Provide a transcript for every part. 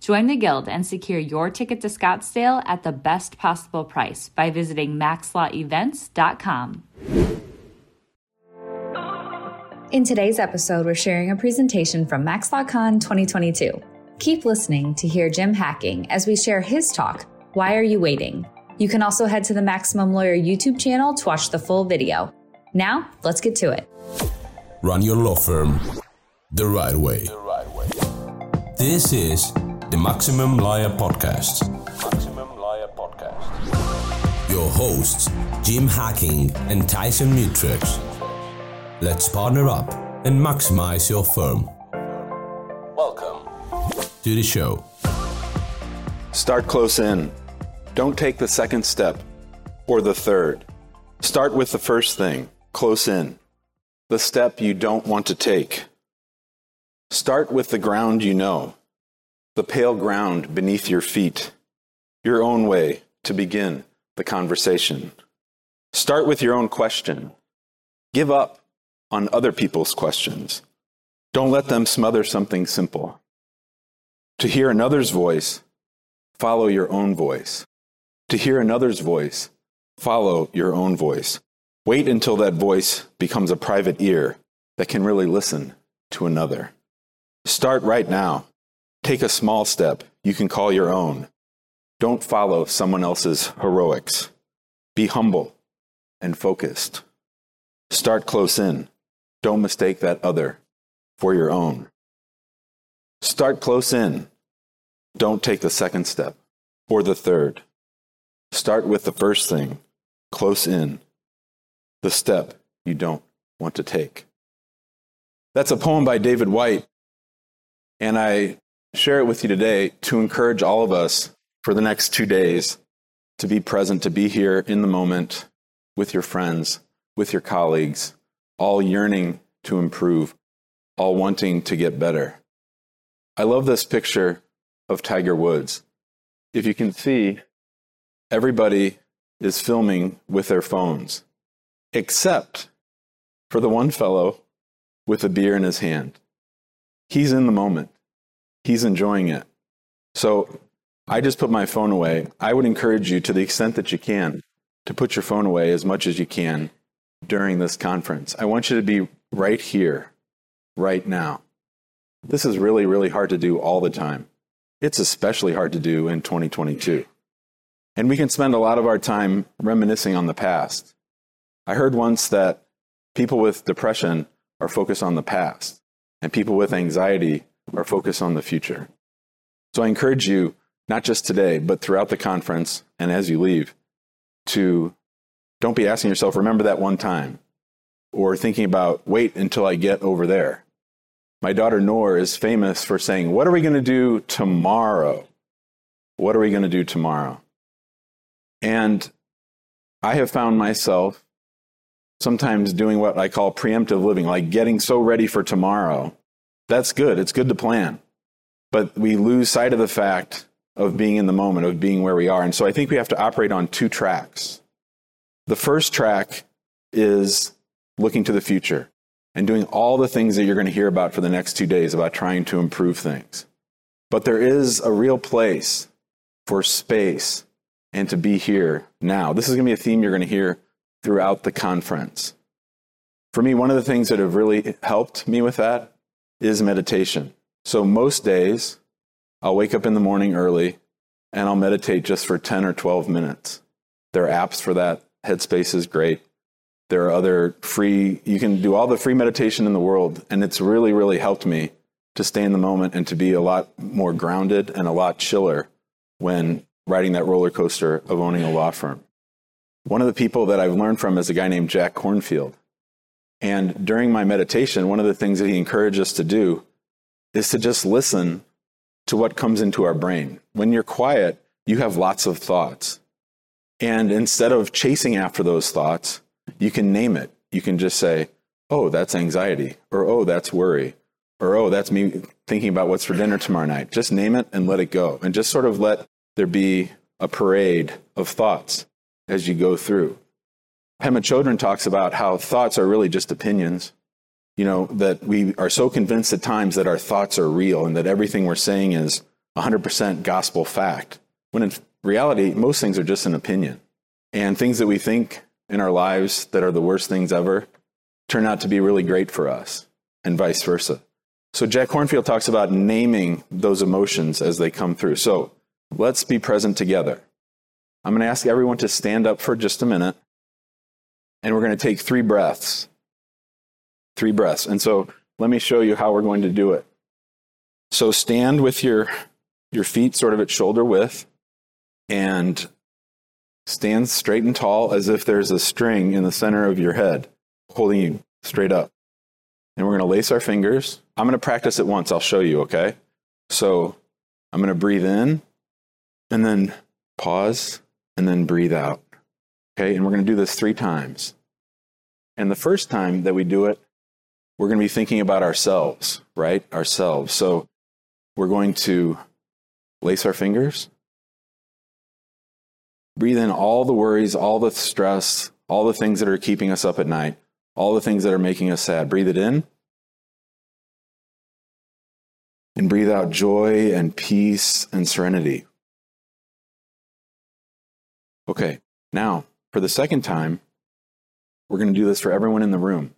Join the Guild and secure your ticket to Scottsdale at the best possible price by visiting maxlawevents.com. In today's episode, we're sharing a presentation from MaxLawCon 2022. Keep listening to hear Jim Hacking as we share his talk, Why Are You Waiting? You can also head to the Maximum Lawyer YouTube channel to watch the full video. Now, let's get to it. Run your law firm the right way. The right way. This is the Maximum Lawyer Podcast. Maximum Lawyer Podcast. Your hosts, Jim Hacking and Tyson Mutrux. Let's partner up and maximize your firm. Welcome to the show. Start close in. Don't take the second step or the third. Start with the first thing, close in, the step you don't want to take. Start with the ground you know, the pale ground beneath your feet, your own way to begin the conversation. Start with your own question. Give up on other people's questions. Don't let them smother something simple. To hear another's voice, follow your own voice. To hear another's voice, follow your own voice. Wait until that voice becomes a private ear that can really listen to another. Start right now. Take a small step you can call your own. Don't follow someone else's heroics. Be humble and focused. Start close in. Don't mistake that other for your own. Start close in. Don't take the second step or the third. Start with the first thing, close in, the step you don't want to take. That's a poem by David Whyte, and I share it with you today to encourage all of us for the next two days to be present, to be here in the moment with your friends, with your colleagues, all yearning to improve, all wanting to get better. I love this picture of Tiger Woods. If you can see, everybody is filming with their phones, except for the one fellow with a beer in his hand. He's in the moment, he's enjoying it. So I just put my phone away. I would encourage you, to the extent that you can, to put your phone away as much as you can during this conference. I want you to be right here, right now. This is really, really hard to do all the time. It's especially hard to do in 2022. And we can spend a lot of our time reminiscing on the past. I heard once that people with depression are focused on the past, and people with anxiety are focus on the future. So I encourage you, not just today, but throughout the conference and as you leave, to don't be asking yourself, remember that one time, or thinking about, wait until I get over there. My daughter Noor is famous for saying, What are we going to do tomorrow? What are we going to do tomorrow? And I have found myself sometimes doing what I call preemptive living, like getting so ready for tomorrow. That's good. It's good to plan. But we lose sight of the fact of being in the moment, of being where we are. And so I think we have to operate on two tracks. The first track is looking to the future and doing all the things that you're going to hear about for the next two days about trying to improve things. But there is a real place for space and to be here now. This is going to be a theme you're going to hear throughout the conference. For me, one of the things that have really helped me with that is meditation. So most days, I'll wake up in the morning early and I'll meditate just for 10 or 12 minutes. There are apps for that. Headspace is great. There are other free, you can do all the free meditation in the world. And it's really, really helped me to stay in the moment and to be a lot more grounded and a lot chiller when riding that roller coaster of owning a law firm. One of the people that I've learned from is a guy named Jack Kornfield. And during my meditation, one of the things that he encouraged us to do is to just listen to what comes into our brain. When you're quiet, you have lots of thoughts. And instead of chasing after those thoughts, you can name it. You can just say, oh, that's anxiety, or oh, that's worry, or oh, that's me thinking about what's for dinner tomorrow night. Just name it and let it go. And just sort of let there be a parade of thoughts as you go through. Pema Chodron talks about how thoughts are really just opinions. You know, that we are so convinced at times that our thoughts are real and that everything we're saying is 100% gospel fact, when in reality, most things are just an opinion. And things that we think in our lives that are the worst things ever turn out to be really great for us, and vice versa. So, Jack Kornfield talks about naming those emotions as they come through. So, let's be present together. I'm going to ask everyone to stand up for just a minute, and we're going to take three breaths. Three breaths. And so, let me show you how we're going to do it. So, stand with your, your feet sort of at shoulder width and stand straight and tall as if there's a string in the center of your head holding you straight up. And we're going to lace our fingers. I'm going to practice it once. I'll show you, okay? So I'm going to breathe in and then pause and then breathe out. Okay? And we're going to do this three times. And the first time that we do it, we're going to be thinking about ourselves, right? Ourselves. So we're going to lace our fingers Breathe in all the worries, all the stress, all the things that are keeping us up at night, all the things that are making us sad. Breathe it in. And breathe out joy and peace and serenity. Okay, now for the second time, we're going to do this for everyone in the room.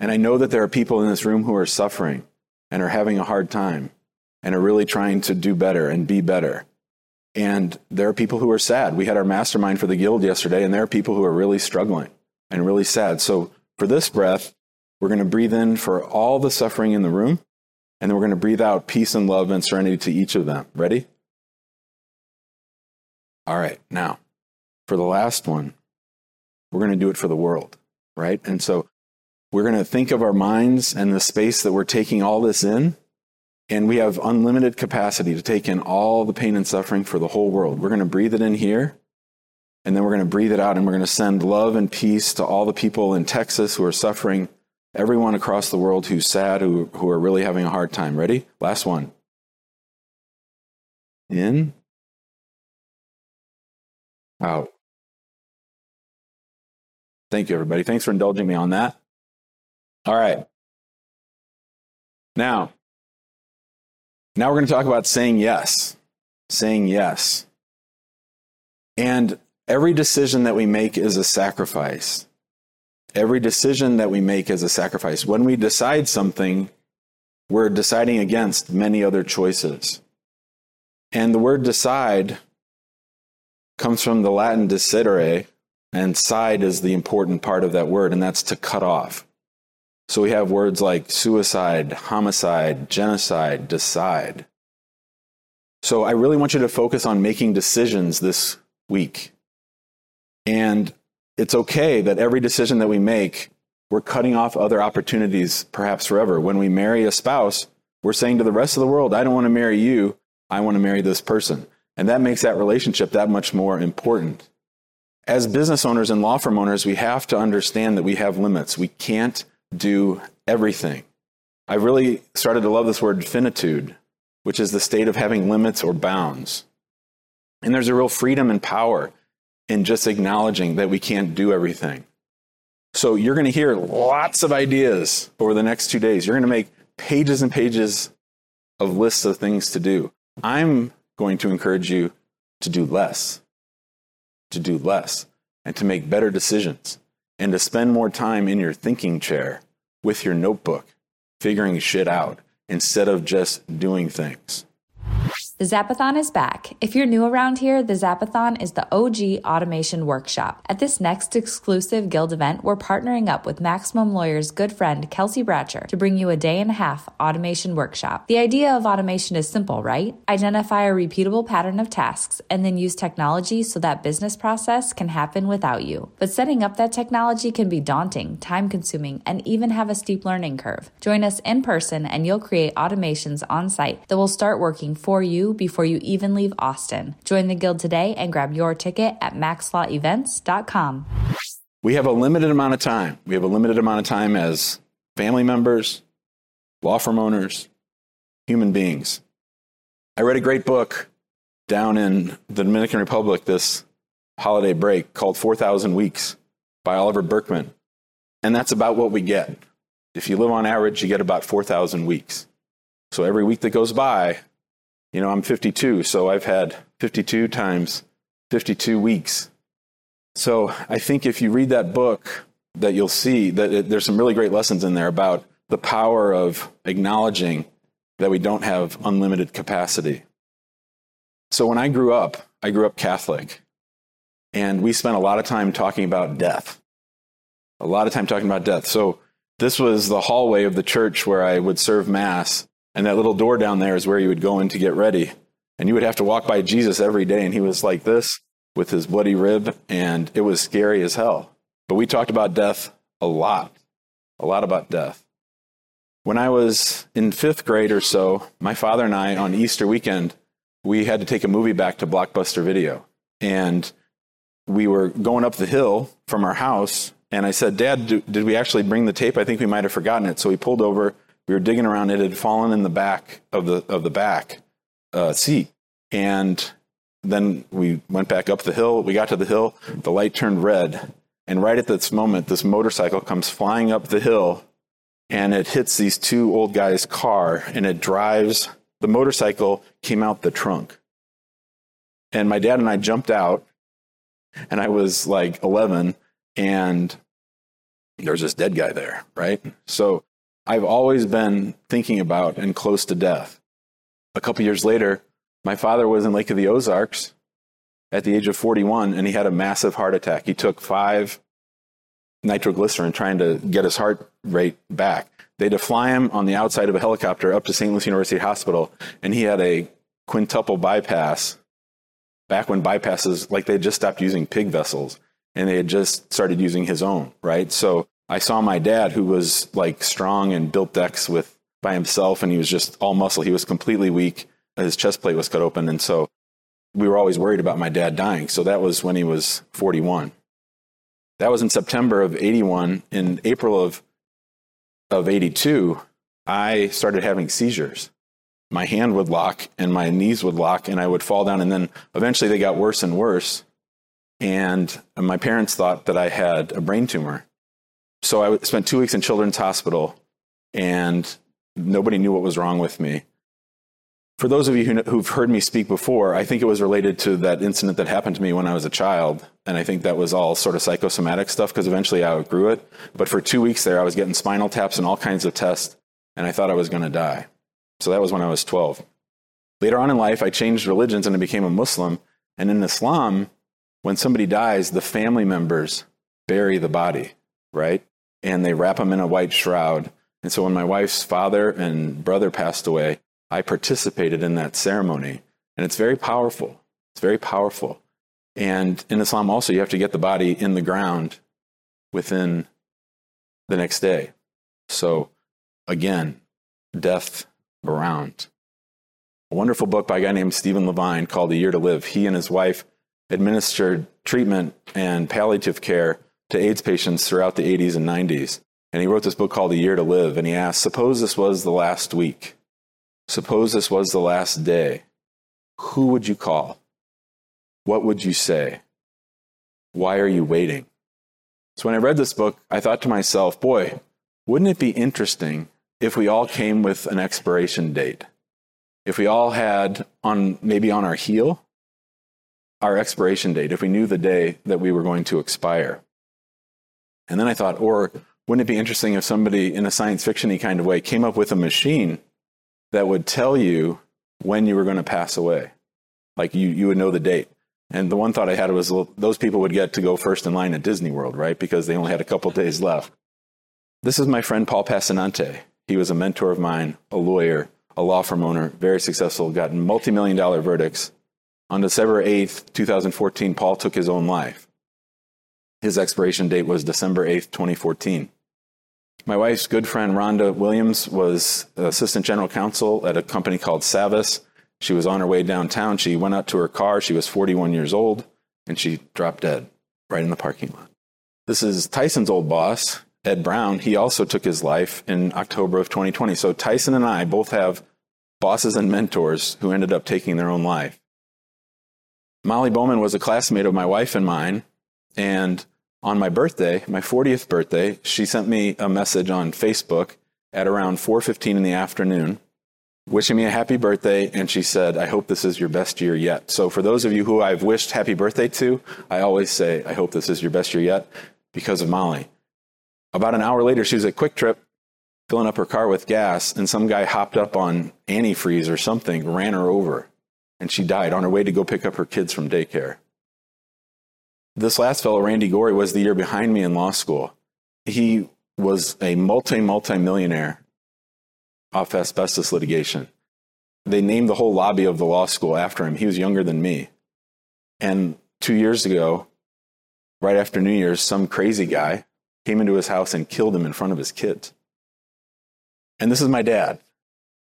And I know that there are people in this room who are suffering and are having a hard time and are really trying to do better and be better. And there are people who are sad. We had our mastermind for the guild yesterday, and there are people who are really struggling and really sad. So for this breath, we're going to breathe in for all the suffering in the room, and then we're going to breathe out peace and love and serenity to each of them. Ready? All right, now for the last one, we're going to do it for the world, right? And so we're going to think of our minds and the space that we're taking all this in and we have unlimited capacity to take in all the pain and suffering for the whole world. We're going to breathe it in here, and then we're going to breathe it out, and we're going to send love and peace to all the people in Texas who are suffering, everyone across the world who's sad, who, who are really having a hard time. Ready? Last one. In. Out. Thank you, everybody. Thanks for indulging me on that. All right. Now, now we're going to talk about saying yes. Saying yes. And every decision that we make is a sacrifice. Every decision that we make is a sacrifice. When we decide something, we're deciding against many other choices. And the word decide comes from the Latin decidere, and side is the important part of that word, and that's to cut off. So we have words like suicide, homicide, genocide, decide. So I really want you to focus on making decisions this week. And it's okay that every decision that we make, we're cutting off other opportunities, perhaps forever. When we marry a spouse, we're saying to the rest of the world, I don't want to marry you, I want to marry this person. And that makes that relationship that much more important. As business owners and law firm owners, we have to understand that we have limits. We can't do everything. I really started to love this word finitude, which is the state of having limits or bounds. And there's a real freedom and power in just acknowledging that we can't do everything. So you're going to hear lots of ideas over the next two days. You're going to make pages and pages of lists of things to do. I'm going to encourage you to do less, to do less, and to make better decisions and to spend more time in your thinking chair with your notebook, figuring shit out instead of just doing things. The Zapathon is back. If you're new around here, the Zapathon is the OG automation workshop. At this next exclusive Guild event, we're partnering up with Maximum Lawyer's good friend Kelsey Bratcher to bring you a day and a half automation workshop. The idea of automation is simple, right? Identify a repeatable pattern of tasks and then use technology so that business process can happen without you. But setting up that technology can be daunting, time consuming, and even have a steep learning curve. Join us in person and you'll create automations on site that will start working for you before you even leave Austin. Join the Guild today and grab your ticket at maxlawevents.com. We have a limited amount of time. We have a limited amount of time as family members, law firm owners, human beings. I read a great book down in the Dominican Republic this holiday break called 4,000 Weeks by Oliver Burkeman. And that's about what we get. If you live on average, you get about 4,000 weeks. So every week that goes by, you know, I'm 52, so I've had 52 times 52 weeks. So I think if you read that book, that you'll see that it, there's some really great lessons in there about the power of acknowledging that we don't have unlimited capacity. So when I grew up, I grew up Catholic, and we spent a lot of time talking about death. A lot of time talking about death. So this was the hallway of the church where I would serve Mass. And that little door down there is where you would go in to get ready. And you would have to walk by Jesus every day. And he was like this with his bloody rib. And it was scary as hell. But we talked about death a lot, a lot about death. When I was in fifth grade or so, my father and I, on Easter weekend, we had to take a movie back to Blockbuster Video. And we were going up the hill from our house. And I said, Dad, do, did we actually bring the tape? I think we might have forgotten it. So we pulled over we were digging around. It had fallen in the back of the of the back uh, seat, and then we went back up the hill. We got to the hill. The light turned red, and right at this moment, this motorcycle comes flying up the hill, and it hits these two old guys' car, and it drives. The motorcycle came out the trunk, and my dad and I jumped out, and I was like 11, and there's this dead guy there, right? So I've always been thinking about and close to death. A couple years later, my father was in Lake of the Ozarks at the age of 41 and he had a massive heart attack. He took five nitroglycerin trying to get his heart rate back. They had to fly him on the outside of a helicopter up to St. Louis University Hospital and he had a quintuple bypass back when bypasses, like they had just stopped using pig vessels and they had just started using his own, right? So I saw my dad, who was like strong and built decks with by himself, and he was just all muscle. He was completely weak. His chest plate was cut open, and so we were always worried about my dad dying. So that was when he was 41. That was in September of 81. In April of of 82, I started having seizures. My hand would lock and my knees would lock, and I would fall down. And then eventually they got worse and worse. And my parents thought that I had a brain tumor. So I spent two weeks in Children's Hospital, and nobody knew what was wrong with me. For those of you who've heard me speak before, I think it was related to that incident that happened to me when I was a child. And I think that was all sort of psychosomatic stuff because eventually I outgrew it. But for two weeks there, I was getting spinal taps and all kinds of tests, and I thought I was going to die. So that was when I was 12. Later on in life, I changed religions and I became a Muslim. And in Islam, when somebody dies, the family members bury the body, right? And they wrap him in a white shroud. And so when my wife's father and brother passed away, I participated in that ceremony. And it's very powerful. It's very powerful. And in Islam, also, you have to get the body in the ground within the next day. So, again, death around. A wonderful book by a guy named Stephen Levine called A Year to Live. He and his wife administered treatment and palliative care to AIDS patients throughout the 80s and 90s. And he wrote this book called A Year to Live. And he asked, Suppose this was the last week. Suppose this was the last day. Who would you call? What would you say? Why are you waiting? So when I read this book, I thought to myself, boy, wouldn't it be interesting if we all came with an expiration date? If we all had on maybe on our heel our expiration date, if we knew the day that we were going to expire. And then I thought, or wouldn't it be interesting if somebody in a science fictiony kind of way came up with a machine that would tell you when you were going to pass away. Like you, you would know the date. And the one thought I had was well, those people would get to go first in line at Disney World, right? Because they only had a couple days left. This is my friend Paul Passanante. He was a mentor of mine, a lawyer, a law firm owner, very successful, gotten multi million dollar verdicts. On December 8th, 2014, Paul took his own life. His expiration date was December 8th, 2014. My wife's good friend Rhonda Williams was assistant general counsel at a company called Savvis. She was on her way downtown. She went out to her car. She was 41 years old, and she dropped dead right in the parking lot. This is Tyson's old boss, Ed Brown. He also took his life in October of 2020. So Tyson and I both have bosses and mentors who ended up taking their own life. Molly Bowman was a classmate of my wife and mine, and on my birthday, my 40th birthday, she sent me a message on Facebook at around 4:15 in the afternoon wishing me a happy birthday and she said, "I hope this is your best year yet." So for those of you who I've wished happy birthday to, I always say, "I hope this is your best year yet" because of Molly. About an hour later, she was at QuikTrip filling up her car with gas and some guy hopped up on antifreeze or something, ran her over, and she died on her way to go pick up her kids from daycare. This last fellow, Randy Gori, was the year behind me in law school. He was a multi, multi millionaire off asbestos litigation. They named the whole lobby of the law school after him. He was younger than me. And two years ago, right after New Year's, some crazy guy came into his house and killed him in front of his kids. And this is my dad.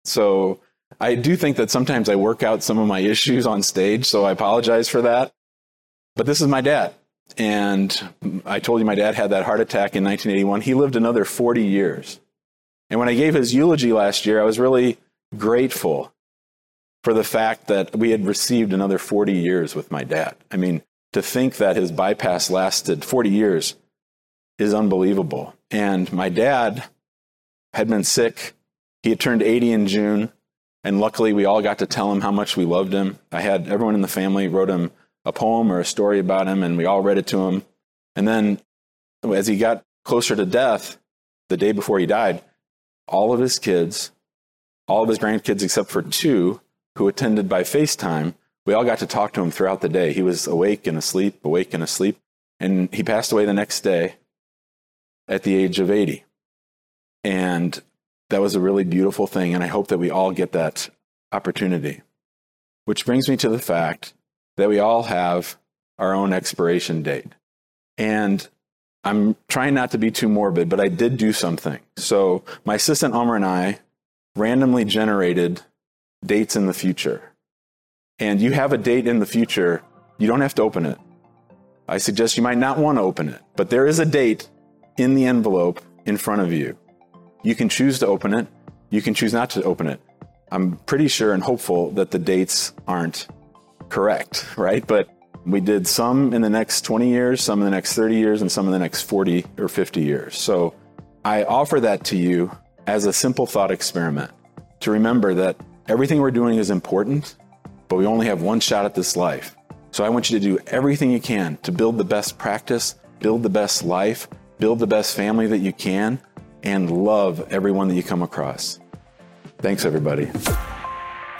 So I do think that sometimes I work out some of my issues on stage, so I apologize for that. But this is my dad. And I told you my dad had that heart attack in 1981. He lived another 40 years. And when I gave his eulogy last year, I was really grateful for the fact that we had received another 40 years with my dad. I mean, to think that his bypass lasted 40 years is unbelievable. And my dad had been sick. He had turned 80 in June. And luckily, we all got to tell him how much we loved him. I had everyone in the family wrote him a poem or a story about him, and we all read it to him. And then as he got closer to death, the day before he died, all of his kids, all of his grandkids except for two who attended by FaceTime, we all got to talk to him throughout the day. He was awake and asleep, awake and asleep. And he passed away the next day at the age of 80. And that was a really beautiful thing. And I hope that we all get that opportunity. Which brings me to the fact that we all have our own expiration date. And I'm trying not to be too morbid, but I did do something. So my assistant Amr and I randomly generated dates in the future. And you have a date in the future, you don't have to open it. I suggest you might not want to open it, but there is a date in the envelope in front of you. You can choose to open it, you can choose not to open it. I'm pretty sure and hopeful that the dates aren't correct, right? But we did some in the next 20 years, some in the next 30 years, and some in the next 40 or 50 years. So I offer that to you as a simple thought experiment to remember that everything we're doing is important, but we only have one shot at this life. So I want you to do everything you can to build the best practice, build the best life, build the best family that you can, and love everyone that you come across. Thanks, everybody.